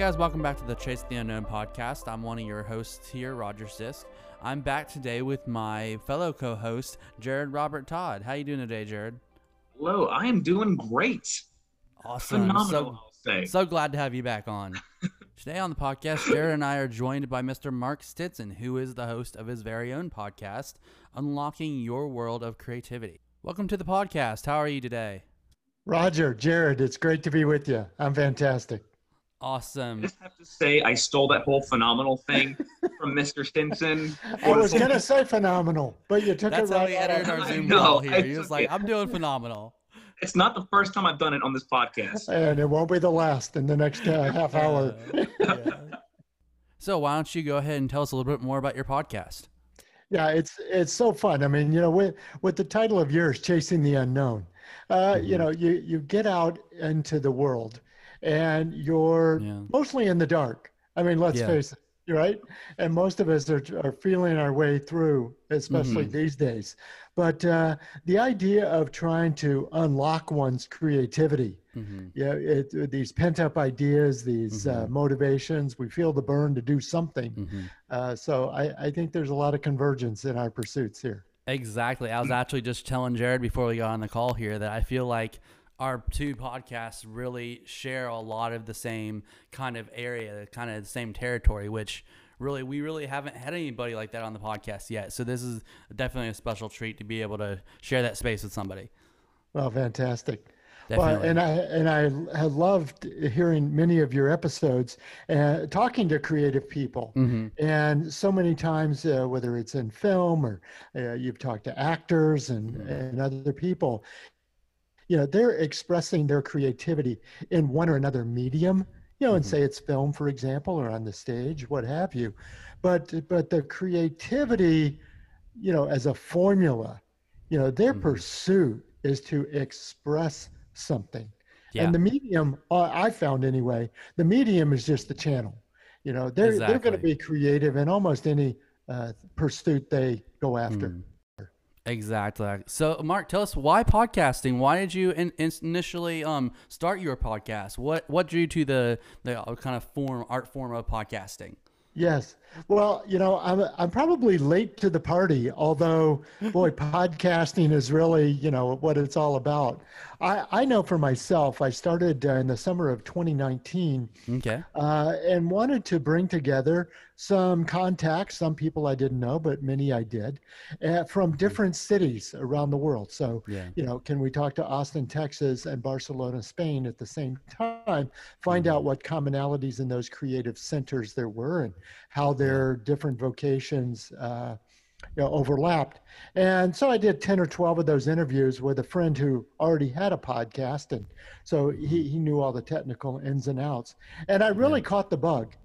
guys, welcome back to the Chase the Unknown podcast. I'm one of your hosts here, Roger Sisk. I'm back today with my fellow co-host, Jared Robert Todd. How are you doing today, Jared? Hello, I am doing great. Awesome. Phenomenal, So, I'll say. so glad to have you back on. Today on the podcast, Jared and I are joined by Mr. Mark Stinson, who is the host of his very own podcast, Unlocking Your World of Creativity. Welcome to the podcast. How are you today? Roger, Jared, it's great to be with you. I'm fantastic. I Awesome. just have to say, I stole that whole phenomenal thing from Mr. Stinson. I was going to say phenomenal, but you took That's it how right he out entered of our I Zoom know, call I here. He was like, it. I'm doing phenomenal. It's not the first time I've done it on this podcast. And it won't be the last in the next uh, half hour. Yeah. So why don't you go ahead and tell us a little bit more about your podcast? Yeah, it's it's so fun. I mean, you know, with with the title of yours, "Chasing the Unknown," uh, you Mhm. know, you you get out into the world, and you're Yeah. mostly in the dark. I mean, let's Yeah. face it, right? And most of us are are feeling our way through, especially Mhm. these days. But uh, the idea of trying to unlock one's creativity, hmm yeah, it, these pent up ideas, these uh, Mhm. motivations, we feel the burn to do something. hmm Uh, so I, I think there's a lot of convergence in our pursuits here. Exactly. I was actually just telling Jared before we got on the call here that I feel like our two podcasts really share a lot of the same kind of area, kind of the same territory, which really we really haven't had anybody like that on the podcast yet. So this is definitely a special treat to be able to share that space with somebody. Well, fantastic. Definitely. Well, and I and I have loved hearing many of your episodes and talking to creative people. hmm And so many times, uh, whether it's in film or uh, you've talked to actors and, Mhm. and other people, you know, they're expressing their creativity in one or another medium, you know, and Mhm. say it's film, for example, or on the stage, what have you. But but the creativity, you know, as a formula, you know, their Mhm. pursuit is to express something. Yeah. And the medium, uh, I found anyway, the medium is just the channel. You know, they're they're going to be creative in almost any uh, pursuit they go after. Mm. Exactly. So, Mark, tell us why podcasting? Why did you in, in- initially um start your podcast? What what drew you to the the uh, kind of form art form of podcasting? Yes. Well, you know, I'm I'm probably late to the party, although boy, podcasting is really, you know, what it's all about. I I know for myself, I started uh, in the summer of 2019 Okay. uh, and wanted to bring together some contacts, some people I didn't know, but many I did, uh, from different cities around the world. So, Yeah. you know, can we talk to Austin, Texas, and Barcelona, Spain at the same time? Find Mhm. out what commonalities in those creative centers there were and how their different vocations. Uh, you know, overlapped. And so I did 10 or 12 of those interviews with a friend who already had a podcast. And so he, he knew all the technical ins and outs. And I really caught the bug.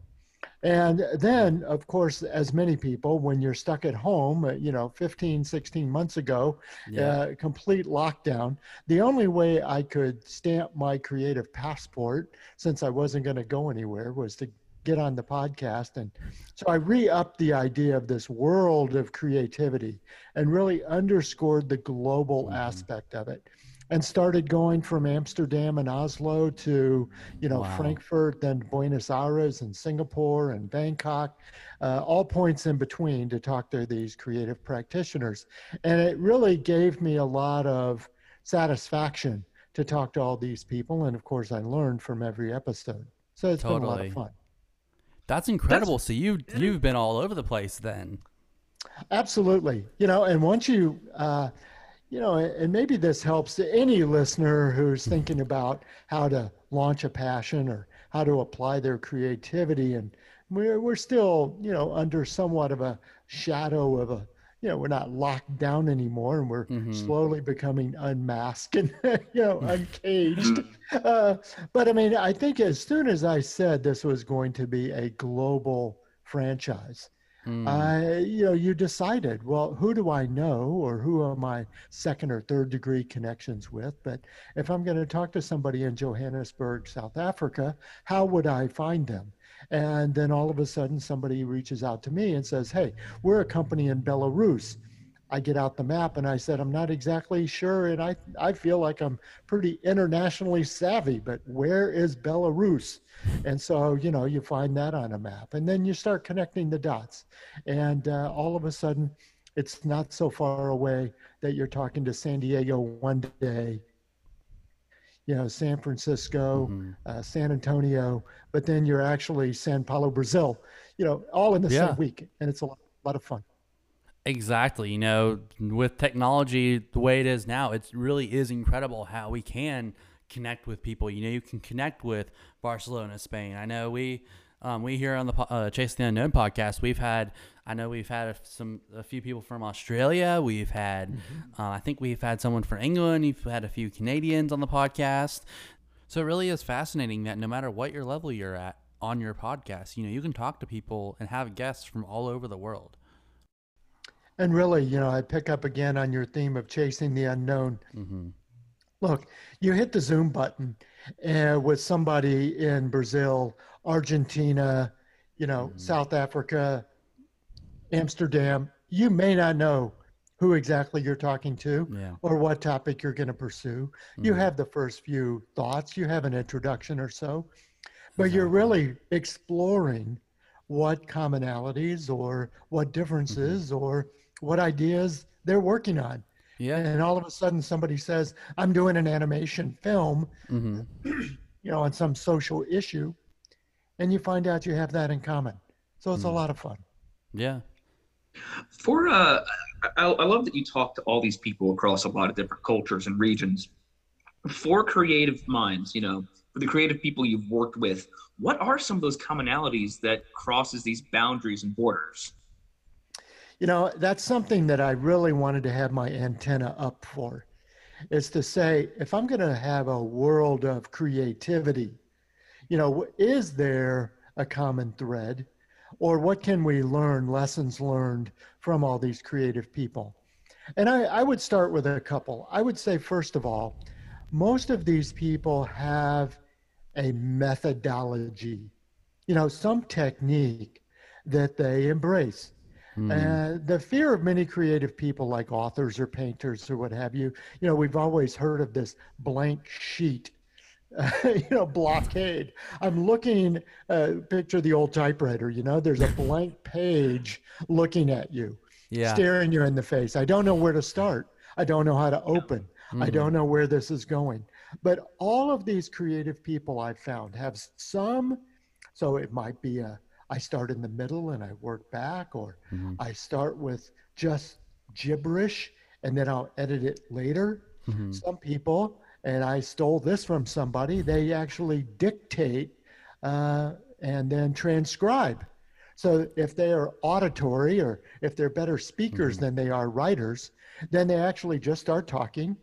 And then, of course, as many people, when you're stuck at home, uh, you know, 15, 16 months ago, Yeah. uh, complete lockdown, the only way I could stamp my creative passport, since I wasn't going to go anywhere, was to get on the podcast. And so I re upped the idea of this world of creativity and really underscored the global Mhm. aspect of it. And started going from Amsterdam and Oslo to, you know, Wow. Frankfurt, then Buenos Aires and Singapore and Bangkok, uh, all points in between to talk to these creative practitioners. And it really gave me a lot of satisfaction to talk to all these people. And of course, I learned from every episode. So it's been a lot of fun. That's incredible. so you you've been all over the place then. Absolutely. You know, and once you, uh, you know, and maybe this helps any listener who's thinking about how to launch a passion or how to apply their creativity. And we're, we're still, you know, under somewhat of a shadow of a, you know, we're not locked down anymore and we're Mhm. slowly becoming unmasked and, you know, uncaged. Uh, but I mean, I think as soon as I said this was going to be a global franchise, Mm. I, you know, you decided, well, who do I know or who are my second or third degree connections with? But if I'm going to talk to somebody in Johannesburg, South Africa, how would I find them? And then all of a sudden, somebody reaches out to me and says, hey, we're a company in Belarus. I get out the map and I said, I'm not exactly sure. And I, I feel like I'm pretty internationally savvy, but where is Belarus? And so, you know, you find that on a map and then you start connecting the dots. And uh, all of a sudden, it's not so far away that you're talking to San Diego one day, you know, San Francisco, Mm-hmm. uh, San Antonio, but then you're actually San Paulo, Brazil, you know, all in the Yeah. same week. And it's a lot, lot of fun. Exactly. You know, with technology the way it is now, it really is incredible how we can connect with people. You know, you can connect with Barcelona, Spain. I know we um, we here on the uh, Chase the Unknown podcast, we've had I know we've had some a few people from Australia. We've had uh, I think we've had someone from England. We've had a few Canadians on the podcast. So it really is fascinating that no matter what your level you're at on your podcast, you know, you can talk to people and have guests from all over the world. And really, you know, I pick up again on your theme of chasing the unknown. Mm-hmm. Look, you hit the Zoom button uh, with somebody in Brazil, Argentina, you know, South Africa, Amsterdam. You may not know who exactly you're talking to Yeah. or what topic you're going to pursue. You Mhm. have the first few thoughts, you have an introduction or so, but you're really exploring what commonalities or what differences or what ideas they're working on. Yeah. And all of a sudden, somebody says, I'm doing an animation film, Mm-hmm. you know, on some social issue. And you find out you have that in common. So it's a lot of fun. Yeah. For uh, I, I love that you talk to all these people across a lot of different cultures and regions. For creative minds, you know, for the creative people you've worked with, what are some of those commonalities that crosses these boundaries and borders? You know, that's something that I really wanted to have my antenna up for is to say, if I'm going to have a world of creativity, you know, is there a common thread or what can we learn, lessons learned from all these creative people? And I, I would start with a couple. I would say, first of all, most of these people have a methodology, you know, some technique that they embrace. Mm-hmm. And the fear of many creative people, like authors or painters or what have you, you know, we've always heard of this blank sheet, you know, blockade. I'm looking, uh, picture the old typewriter, you know, there's a blank page looking at you, Yeah. staring you in the face. I don't know where to start. I don't know how to open. I Mhm. don't know where this is going. But all of these creative people I've found have some, so it might be a, I start in the middle and I work back, or Mhm. I start with just gibberish and then I'll edit it later. Mhm. Some people, and I stole this from somebody, they actually dictate uh, and then transcribe. So if they are auditory or if they're better speakers Mhm. than they are writers, then they actually just start talking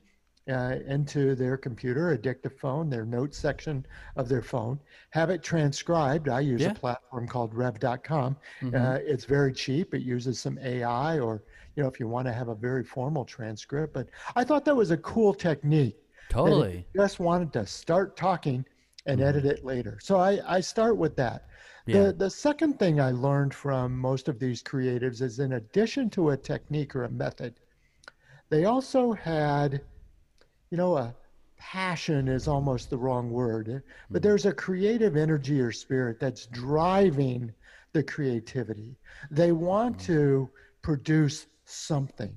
uh, into their computer, a dictaphone, their notes section of their phone, have it transcribed. I use Yeah. a platform called rev.com. Mhm. Uh, it's very cheap. It uses some AI or, you know, if you want to have a very formal transcript. But I thought that was a cool technique. totally. just wanted to start talking and Mhm. edit it later. So I, I start with that. Yeah. The, the second thing I learned from most of these creatives is in addition to a technique or a method, they also had, you know, a passion is almost the wrong word, eh, but Mhm. there's a creative energy or spirit that's driving the creativity. They want Mhm. to produce something,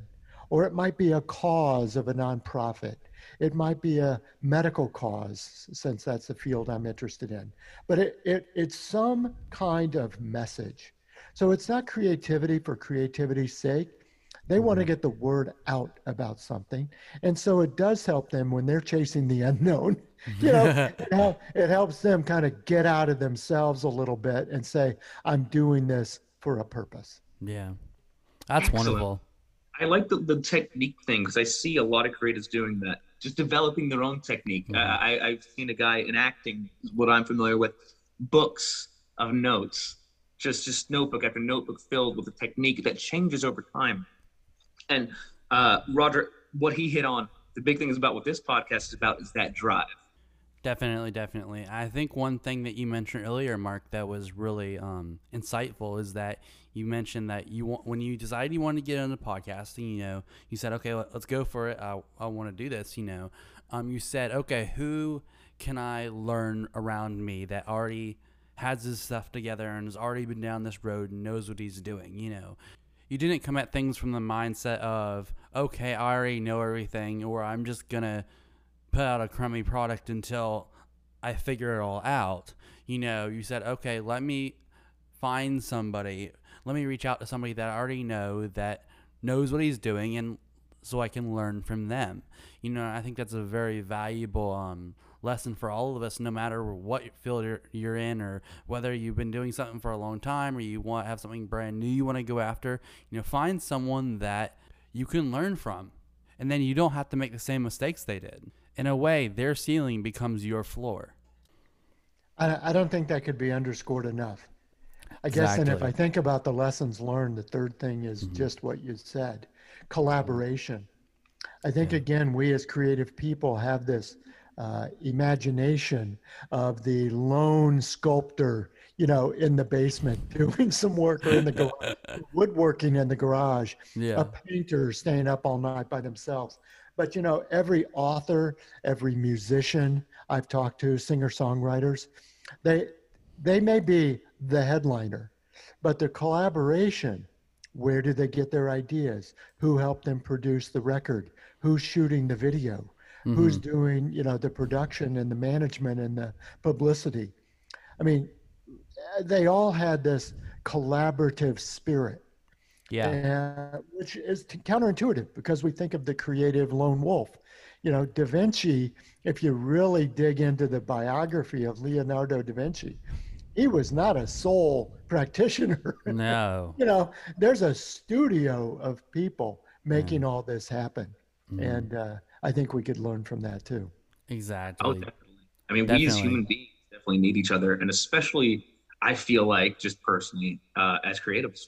or it might be a cause of a nonprofit. It might be a medical cause, since that's the field I'm interested in. But it, it, it's some kind of message. So it's not creativity for creativity's sake. They want to Mhm. get the word out about something. And so it does help them when they're chasing the unknown. You know, it, helps them kind of get out of themselves a little bit and say, I'm doing this for a purpose. yeah. That's Excellent. wonderful. I like the, the technique thing because I see a lot of creators doing that, just developing their own technique. Mhm. I, I, I've seen a guy in acting, what I'm familiar with, books of notes, just just notebook after notebook filled with a technique that changes over time. And uh, Roger, what he hit on, the big thing is about what this podcast is about is that drive. Definitely, definitely. I think one thing that you mentioned earlier, Mark, that was really um, insightful is that you mentioned that you want when you decided you wanted to get into podcasting, you know, you said, okay, let, us go for it. I, I want to do this, you know. Um, you said, okay, who can I learn around me that already has his stuff together and has already been down this road and knows what he's doing, you know. You didn't come at things from the mindset of, okay, I already know everything, or I'm just gonna put out a crummy product until I figure it all out. You know, you said, okay, let me find somebody, let me reach out to somebody that I already know that knows what he's doing, and so I can learn from them. You know, I think that's a very valuable um, lesson for all of us, no matter what field you're, you're in or whether you've been doing something for a long time or you want to have something brand new you want to go after. You know, find someone that you can learn from, and then you don't have to make the same mistakes they did. In a way, their ceiling becomes your floor. I, I don't think that could be underscored enough. I guess, and if I think about the lessons learned, the third thing is mm-hmm. just what you said collaboration. I think, yeah. again, we as creative people have this uh, imagination of the lone sculptor, you know, in the basement doing some work or in the garage, woodworking in the garage, yeah. a painter staying up all night by themselves. But, you know, every author, every musician I've talked to, singer songwriters, they, they may be the headliner, but the collaboration, where do they get their ideas? Who helped them produce the record? Who's shooting the video? Mm-hmm. who's doing you know the production and the management and the publicity. I mean they all had this collaborative spirit. Yeah. And, which is counterintuitive because we think of the creative lone wolf. You know da vinci if you really dig into the biography of leonardo da vinci he was not a sole practitioner. No. You know there's a studio of people making mm. all this happen. Mm. and uh, I think we could learn from that too. Exactly. Oh, definitely. I mean, definitely. we as human beings definitely need each other, and especially I feel like just personally uh, as creatives.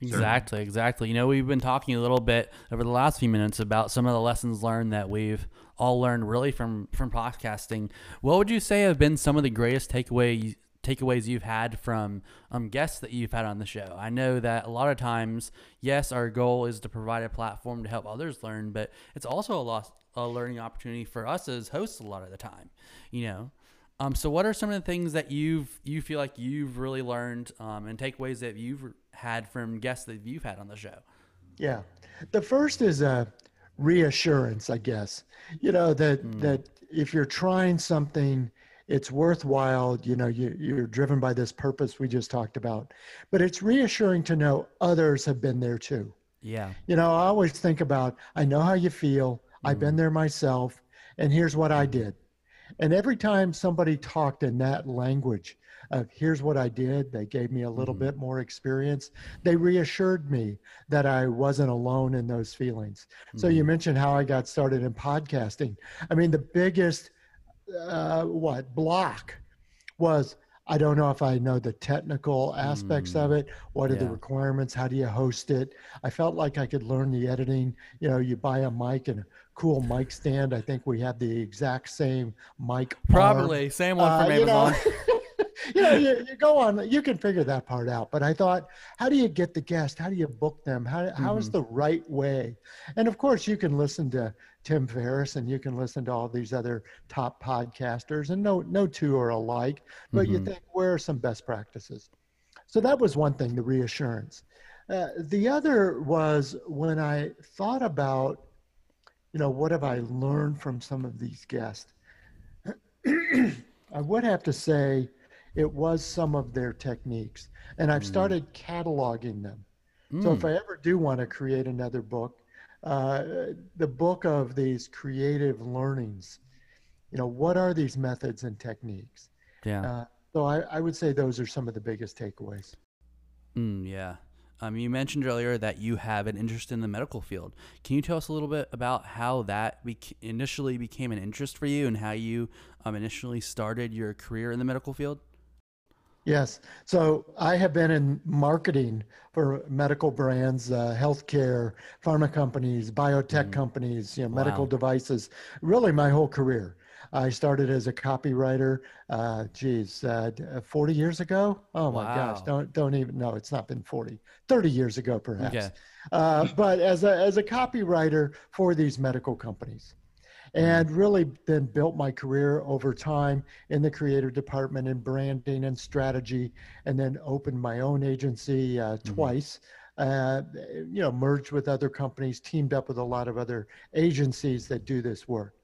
Exactly, exactly. You know, we've been talking a little bit over the last few minutes about some of the lessons learned that we've all learned really from from podcasting. What would you say have been some of the greatest takeaways takeaways you've had from um, guests that you've had on the show. I know that a lot of times, yes, our goal is to provide a platform to help others learn, but it's also a, lost, a learning opportunity for us as hosts a lot of the time. You know, um, so what are some of the things that you've you feel like you've really learned um, and takeaways that you've had from guests that you've had on the show? Yeah, the first is a reassurance, I guess. You know that mm. that if you're trying something it's worthwhile you know you, you're driven by this purpose we just talked about but it's reassuring to know others have been there too yeah you know i always think about i know how you feel mm-hmm. i've been mm-hmm. there myself and here's what i did and every time somebody talked in that language of here's what i did they gave me a little mm-hmm. bit more experience they reassured me that i wasn't alone in those feelings mm-hmm. so you mm-hmm. mentioned how i got started in podcasting i mean the biggest uh, what block was I don't know if I know the technical aspects mm, of it. What are yeah. the requirements? How do you host it? I felt like I could learn the editing. You know, you buy a mic and a cool mic stand. I think we have the exact same mic. Probably arm. same one from uh, Amazon. You know, you know, you, you, go on, you can figure that part out. But I thought, how do you get the guest? How do you book them? How, mm-hmm. how is the right way? And of course, you can listen to Tim Ferriss and you can listen to all these other top podcasters, and no, no two are alike. But mm-hmm. you think, where are some best practices? So that was one thing, the reassurance. Uh, the other was when I thought about, you know, what have I learned from some of these guests? I would have to say it was some of their techniques. And I've mm. started cataloging them. Mm. So if mm. I ever do want to create another book, uh, the book of these creative learnings, you know, what are these methods and techniques? Yeah. Uh, so I, I would say those are some of the biggest takeaways. Mm, yeah. Um, you mentioned earlier that you have an interest in the medical field. Can you tell us a little bit about how that initially became an interest for you and how you um, initially started your career in the medical field? Yes. So I have been in marketing for medical brands, uh, healthcare, pharma companies, biotech mm. companies, you know, wow. medical devices, really my whole career. I started as a copywriter, uh, geez, uh, uh 40 years ago. Oh my wow. gosh, don't don't even know. It's not been 40, 30 years ago perhaps. Okay. Uh, but as a as a copywriter for these medical companies, and really then built my career over time in the creative department in branding and strategy, and then opened my own agency uh, mm-hmm. twice uh, you know, merged with other companies, teamed up with a lot of other agencies that do this work.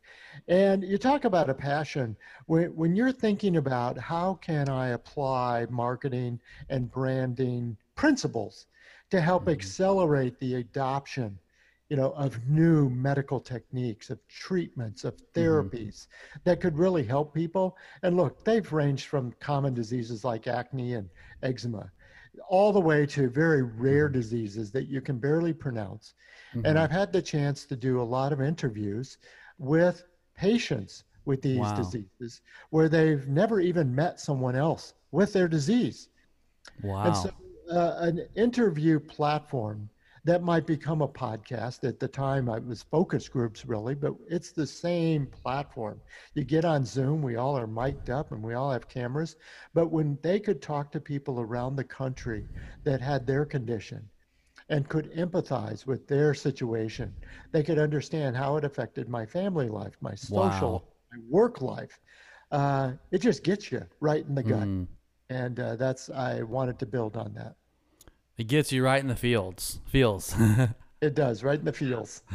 And you talk about a passion. When, when you're thinking about how can I apply marketing and branding principles to help mm-hmm. accelerate the adoption you know, of new medical techniques, of treatments, of mm-hmm. therapies mm-hmm. that could really help people. And look, they've ranged from common diseases like acne and eczema all the way to very rare mm-hmm. diseases that you can barely pronounce. Mm-hmm. And I've had the chance to do a lot of interviews with patients with these wow. diseases where they've never even met someone else with their disease. Wow. And so uh, an interview platform that might become a podcast. At the time, it was focus groups, really, but it's the same platform. You get on Zoom, we all are mic'd up and we all have cameras. But when they could talk to people around the country that had their condition and could empathize with their situation, they could understand how it affected my family life, my social, wow. my work life. Uh, it just gets you right in the gut. Mm. And uh, that's, I wanted to build on that. It gets you right in the fields. Feels. it does, right in the fields.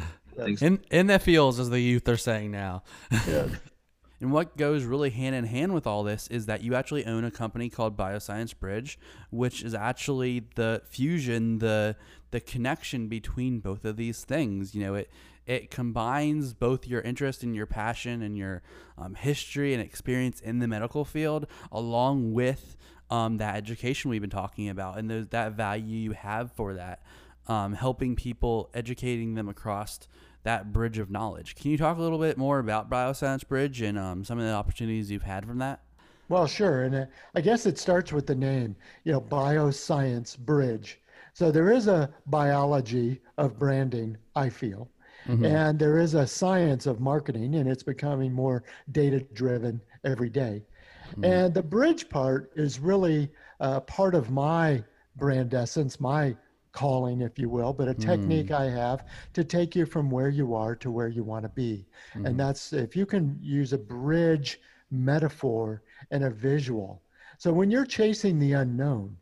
In in the fields, as the youth are saying now. Yeah. and what goes really hand in hand with all this is that you actually own a company called Bioscience Bridge, which is actually the fusion, the the connection between both of these things. You know, it it combines both your interest and your passion and your um, history and experience in the medical field, along with um, that education we've been talking about and those, that value you have for that, um, helping people, educating them across that bridge of knowledge. Can you talk a little bit more about Bioscience Bridge and um, some of the opportunities you've had from that? Well, sure. And uh, I guess it starts with the name, you know, Bioscience Bridge. So there is a biology of branding, I feel. Mm-hmm. And there is a science of marketing, and it's becoming more data driven every day. Mm-hmm. And the bridge part is really uh, part of my brand essence, my calling, if you will, but a technique mm. I have to take you from where you are to where you want to be. Mm. And that's if you can use a bridge metaphor and a visual. So when you're chasing the unknown,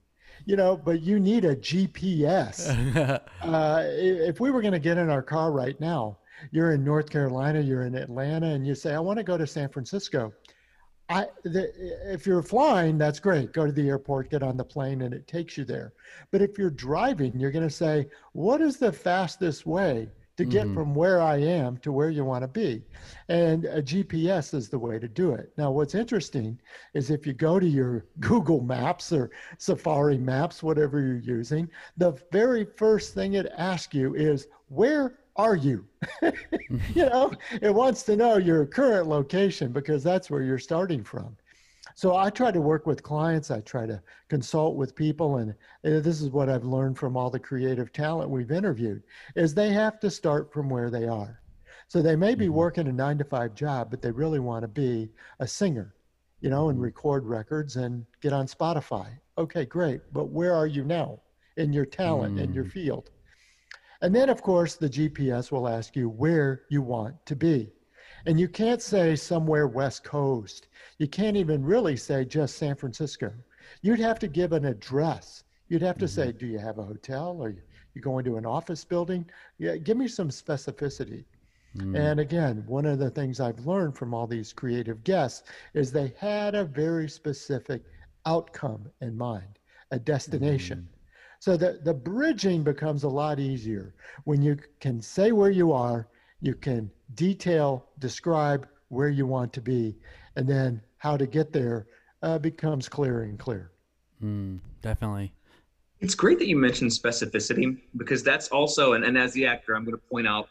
you know, but you need a GPS. uh, if we were going to get in our car right now, you're in North Carolina, you're in Atlanta, and you say, I want to go to San Francisco. I, the, if you're flying, that's great. Go to the airport, get on the plane, and it takes you there. But if you're driving, you're going to say, what is the fastest way to get mm-hmm. from where I am to where you want to be? And a GPS is the way to do it. Now, what's interesting is if you go to your Google Maps or Safari Maps, whatever you're using, the very first thing it asks you is, where are you? you know, it wants to know your current location because that's where you're starting from. So I try to work with clients. I try to consult with people, and this is what I've learned from all the creative talent we've interviewed: is they have to start from where they are. So they may be mm-hmm. working a nine to five job, but they really want to be a singer, you know, and mm-hmm. record records and get on Spotify. Okay, great. But where are you now in your talent in your mm. field? And then, of course, the GPS will ask you where you want to be. And you can't say somewhere West Coast. You can't even really say just San Francisco. You'd have to give an address. You'd have to mm-hmm. say, do you have a hotel? Or you going to an office building? Yeah, give me some specificity. Mm. And again, one of the things I've learned from all these creative guests is they had a very specific outcome in mind, a destination. So the, the bridging becomes a lot easier when you can say where you are, you can detail, describe where you want to be, and then how to get there uh, becomes clearer and clearer. Mm, definitely. It's great that you mentioned specificity because that's also, and, and as the actor, I'm going to point out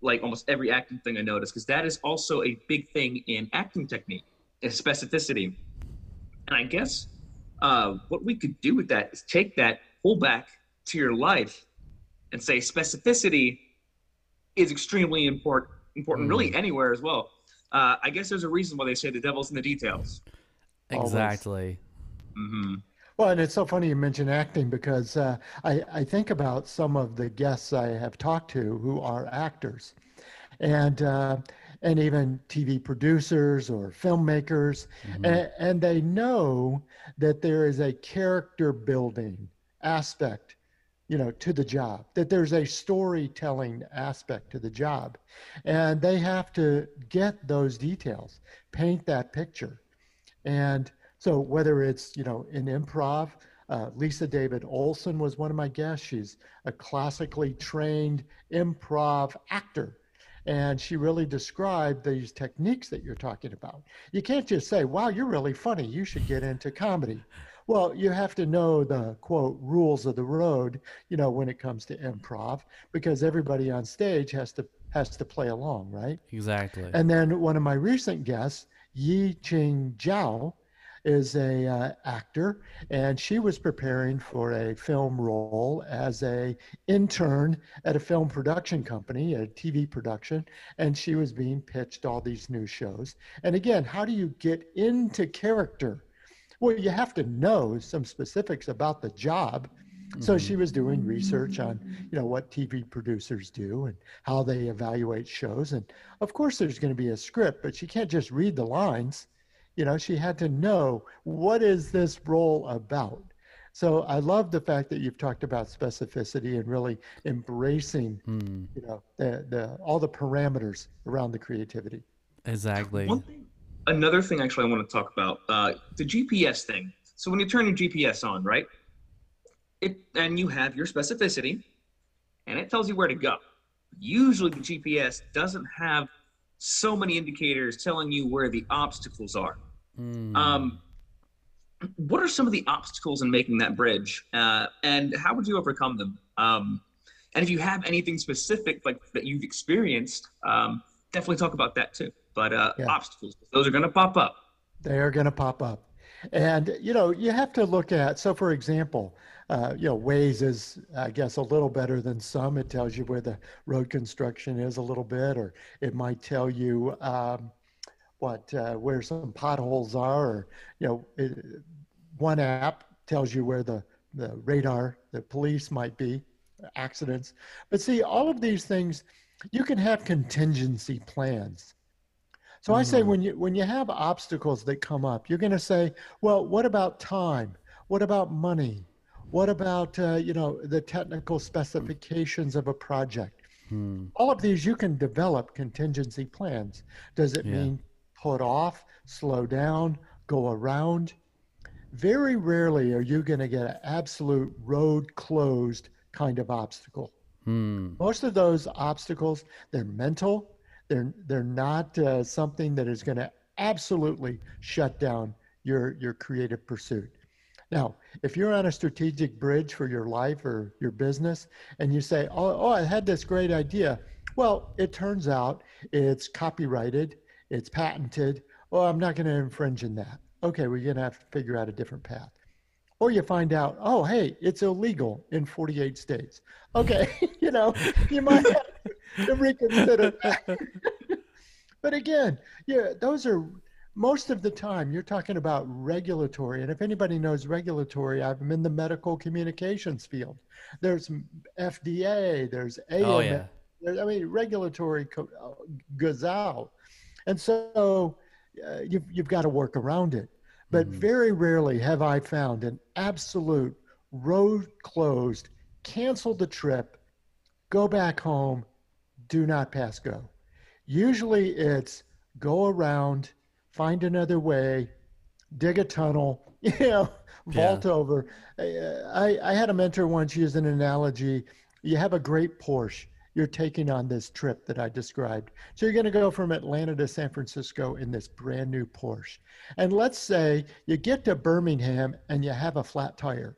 like almost every acting thing I notice because that is also a big thing in acting technique is specificity. And I guess uh, what we could do with that is take that pull back to your life and say specificity is extremely important important mm. really anywhere as well uh, I guess there's a reason why they say the devil's in the details. Always. Exactly. hmm Well, and it's so funny you mention acting because uh, I, I think about some of the guests I have talked to who are actors, and uh, and even TV producers or filmmakers, Mhm. and, and they know that there is a character building aspect, you know, to the job. That there's a storytelling aspect to the job, and they have to get those details, paint that picture, and so whether it's you know in improv, uh, Lisa David Olson was one of my guests. She's a classically trained improv actor, and she really described these techniques that you're talking about. You can't just say, "Wow, you're really funny. You should get into comedy." Well, you have to know the quote rules of the road, you know, when it comes to improv, because everybody on stage has to has to play along, right? Exactly. And then one of my recent guests, Yi Ching Zhao, is a uh, actor, and she was preparing for a film role as a intern at a film production company, a TV production, and she was being pitched all these new shows. And again, how do you get into character? Well, you have to know some specifics about the job. So Mhm. she was doing research on, you know, what TV producers do and how they evaluate shows. And of course, there's going to be a script, but she can't just read the lines. You know, she had to know what is this role about. So I love the fact that you've talked about specificity and really embracing, Mm, you know, the the all the parameters around the creativity. exactly. One thing, another thing, actually, I want to talk about uh, the GPS thing. So when you turn your GPS on, right, it and you have your specificity, and it tells you where to go. Usually, the GPS doesn't have so many indicators telling you where the obstacles are. Mm. Um, what are some of the obstacles in making that bridge, uh, and how would you overcome them? Um, and if you have anything specific like that you've experienced, um, definitely talk about that too. But uh, Yeah. obstacles, those are going to pop up. They are going to pop up. And, you know, you have to look at, so for example, uh, you know, Waze is, I guess, a little better than some. It tells you where the road construction is a little bit, or it might tell you um, what, uh, where some potholes are, or, you know, it, one app tells you where the, the radar, the police might be, accidents. But see, all of these things, you can have contingency plans. So I say Mhm. when you when you have obstacles that come up, you're going to say, well, what about time? What about money? What about uh, you know the technical specifications of a project? Hmm. All of these you can develop contingency plans. Does it Yeah. mean put off, slow down, go around? Very rarely are you going to get an absolute road closed kind of obstacle Hmm. most of those obstacles they're mental they're they're not uh, something that is going to absolutely shut down your your creative pursuit. Now if you're on a strategic bridge for your life or your business and you say oh, oh i had this great idea. Well it turns out it's copyrighted it's patented. Oh i'm not going to infringe in that. Okay we're going to have to figure out a different path. Or you find out, oh, hey, it's illegal in 48 states. Okay, you know, you might have to reconsider but again, yeah, those are most of the time you're talking about regulatory. And if anybody knows regulatory, I'm in the medical communications field. There's FDA, there's AMA, Oh yeah. there- I mean, regulatory co- uh, goes out. And so uh, you've, you've got to work around it. But Mhm. very rarely have I found an absolute road closed, cancel the trip, go back home, do not pass go. Usually it's go around, find another way, dig a tunnel, you know, vault over. I, I had a mentor once use an analogy. You have a great Porsche. You're taking on this trip that I described. So you're going to go from Atlanta to San Francisco in this brand new Porsche. And let's say you get to Birmingham and you have a flat tire.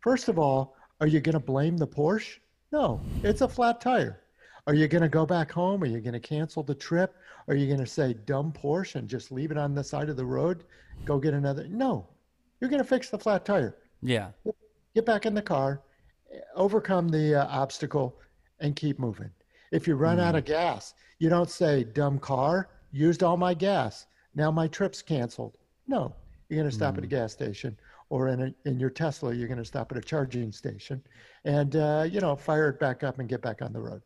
First of all, are you going to blame the Porsche? No, it's a flat tire. Are you going to go back home? Are you going to cancel the trip? Are you going to say dumb Porsche and just leave it on the side of the road? Go get another? No, you're going to fix the flat tire. Yeah. Get back in the car, overcome the uh, obstacle, and keep moving. If you run out of gas, you don't say dumb car. used all my gas. Now my trip's canceled. No, you're going to stop Mm. at a gas station, or in a, in your Tesla, you're going to stop at a charging station, and uh, you know fire it back up and get back on the road.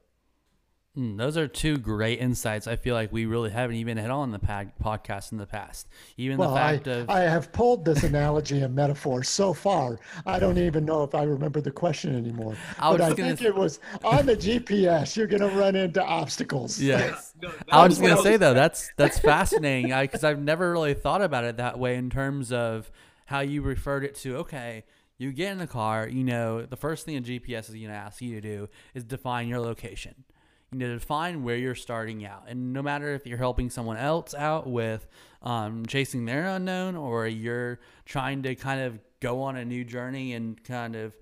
Mm, those are two great insights. I feel like we really haven't even hit on the pad- podcast in the past. Even Well, the I, fact of I have pulled this analogy and metaphor so far. I don't even know if I remember the question anymore. I was but I gonna think s- it was on the GPS. You're going to run into obstacles. yes. No, I was just gonna say though that's that's fascinating because I've never really thought about it that way in terms of how you referred it to. Okay, you get in the car. You know, the first thing a GPS is going to ask you to do is define your location. You know, define where you're starting out, and no matter if you're helping someone else out with um, chasing their unknown, or you're trying to kind of go on a new journey and kind of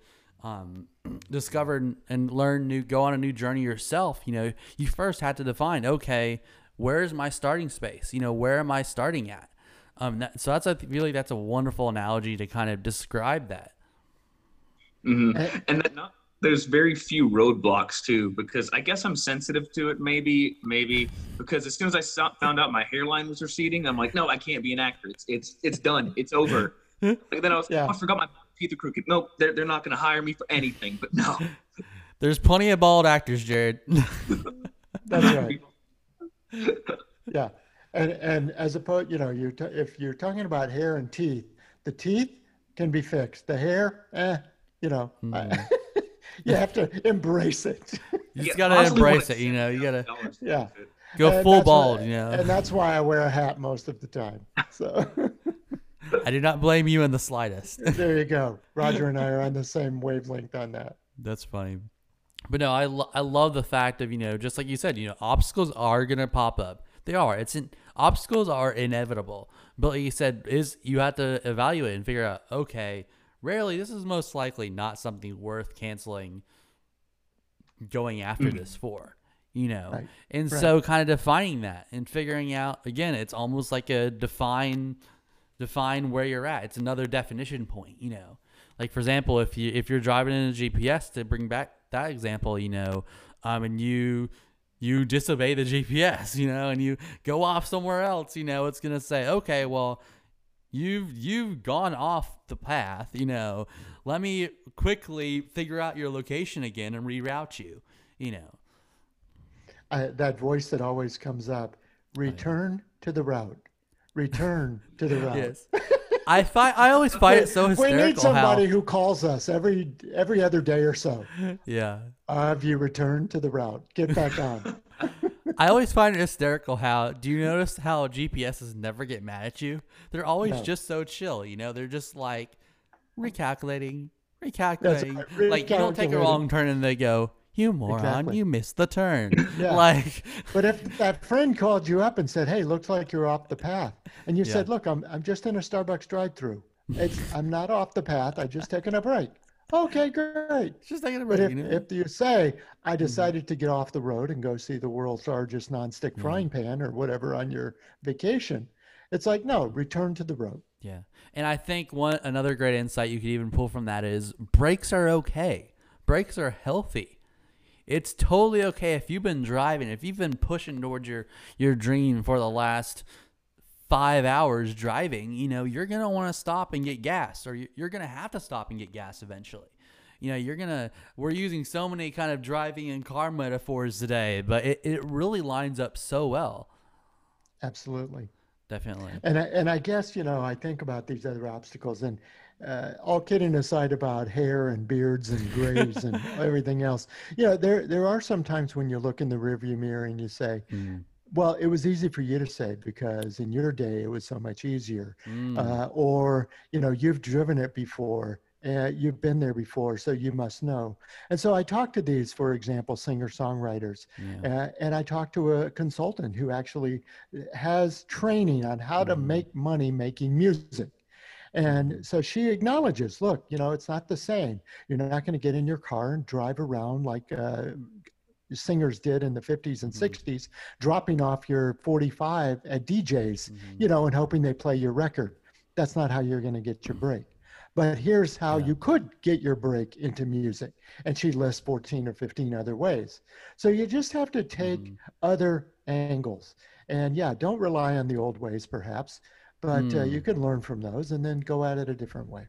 um, discover and learn new, go on a new journey yourself, you know, you first had to define, okay, where's my starting space? You know, where am I starting at? Um, that, so that's a really that's a wonderful analogy to kind of describe that. Mhm. Eh. And that not, there's very few roadblocks too, because I guess I'm sensitive to it. Maybe, maybe because as soon as I saw, found out my hairline was receding, I'm like, no, I can't be an actor. It's it's it's done. It's over. like then I was, Yeah. oh, I forgot my teeth are crooked. Nope, they're they're not going to hire me for anything. But no, There's plenty of bald actors, Jared. That's right. Yeah, and and as opposed, you know, you t- if you're talking about hair and teeth, the teeth can be fixed. The hair, eh, you know, I- you have to embrace it. you just Yeah, gotta embrace it. You know, you gotta Yeah. go And full bald, why- you know, and that's why I wear a hat most of the time. So I do not blame you in the slightest. there you go. Roger and I are on the same wavelength on that. That's funny. But no, I, lo- I love the fact of, you know, just like you said, you know, obstacles are going to pop up. They are. It's in, obstacles are inevitable. But like you said, is you have to evaluate and figure out, okay, rarely this is most likely not something worth canceling going after this for, you know. Right. And Right. so kind of defining that and figuring out again, it's almost like a define define where you're at. It's another definition point, you know. Like for example, if you if you're driving in a GPS to bring back that example, you know, um, and you you disobey the GPS, you know, and you go off somewhere else, you know, it's gonna say, okay, well, you've you've gone off the path, you know. Let me quickly figure out your location again and reroute you, you know. I, that voice that always comes up: oh, return to the route. Return to the route. Yes. I find I always find it so we need somebody how who calls us every every other day or so. yeah. Have you returned to the route? Get back on. I always find it hysterical how do you notice how GPSs never get mad at you? They're always No. just so chill, you know. They're just like recalculating, recalculating. right, Like you don't take a wrong turn and they go, "You moron, Exactly. you missed the turn." Yeah. Like But if that friend called you up and said, "Hey, looks like you're off the path," and you Yeah. said, "Look, I'm I'm just in a Starbucks drive-through. It's I'm not off the path. I just taken a break." Okay, great. just taking a But break, if, you know. if you say, I mm-hmm. decided to get off the road and go see the world's largest nonstick mm-hmm. frying pan or whatever on your vacation, it's like, no, return to the road. Yeah. And I think one another great insight you could even pull from that is breaks are okay. Breaks are healthy. It's totally okay if you've been driving, if you've been pushing towards your your dream for the last 5 hours driving, you know, you're going to want to stop and get gas or you- you're going to have to stop and get gas eventually. You know, you're going to we're using so many kind of driving and car metaphors today, but it, it really lines up so well. Absolutely. Definitely. And I, and I guess, you know, I think about these other obstacles and uh, all kidding aside about hair and beards and grays and everything else, you know, there, there are some times when you look in the rearview mirror and you say, Mm. Well, it was easy for you to say because in your day it was so much easier. Mm. Uh, or, you know, you've driven it before. Uh, you've been there before, so you must know. And so I talked to these, for example, singer songwriters, Yeah. uh, and I talked to a consultant who actually has training on how to Mhm. make money making music. And so she acknowledges, look, you know, it's not the same. You're not going to get in your car and drive around like uh, singers did in the 50s and Mhm. 60s, dropping off your 45 at DJs, Mhm. you know, and hoping they play your record. That's not how you're going to get your break. But here's how Yeah. you could get your break into music. And she lists 14 or 15 other ways. So you just have to take Mhm. other angles. And yeah, don't rely on the old ways, perhaps, but uh, Hmm. you can learn from those and then go at it a different way.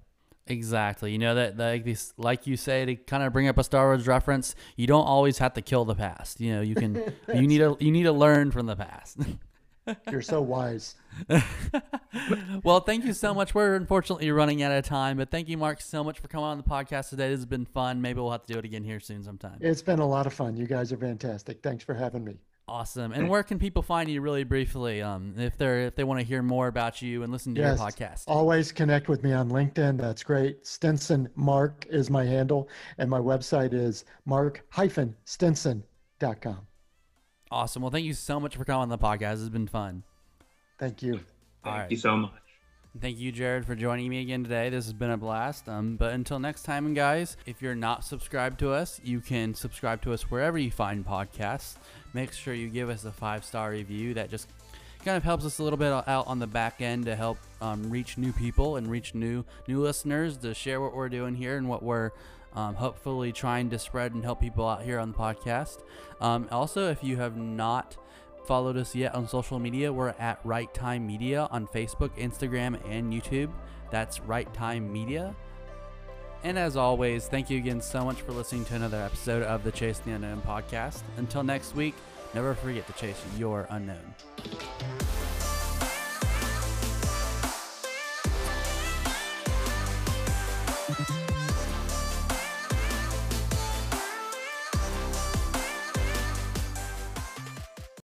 Exactly. You know that like this, like you say, to kind of bring up a Star Wars reference, you don't always have to kill the past. You know, you can. you need to. You need to learn from the past. You're so wise. well, thank you so much. We're unfortunately running out of time, but thank you, Mark, so much for coming on the podcast today. This has been fun. Maybe we'll have to do it again here soon sometime. It's been a lot of fun. You guys are fantastic. Thanks for having me. Awesome. And where can people find you really briefly? Um, if they're if they want to hear more about you and listen to Yes. your podcast. Always connect with me on LinkedIn. That's great. Stinson Mark is my handle, and my website is mark-stinson.com. Awesome. Well, thank you so much for coming on the podcast. It's been fun. Thank you. Thank All right. you so much. Thank you, Jared, for joining me again today. This has been a blast. Um, but until next time, guys, if you're not subscribed to us, you can subscribe to us wherever you find podcasts. Make sure you give us a five star review. That just kind of helps us a little bit out on the back end to help um, reach new people and reach new new listeners to share what we're doing here and what we're um, hopefully trying to spread and help people out here on the podcast. Um, also, if you have not followed us yet on social media, we're at Right Time Media on Facebook, Instagram, and YouTube. That's Right Time Media. And as always, thank you again so much for listening to another episode of the Chase the Unknown podcast. Until next week, never forget to chase your unknown.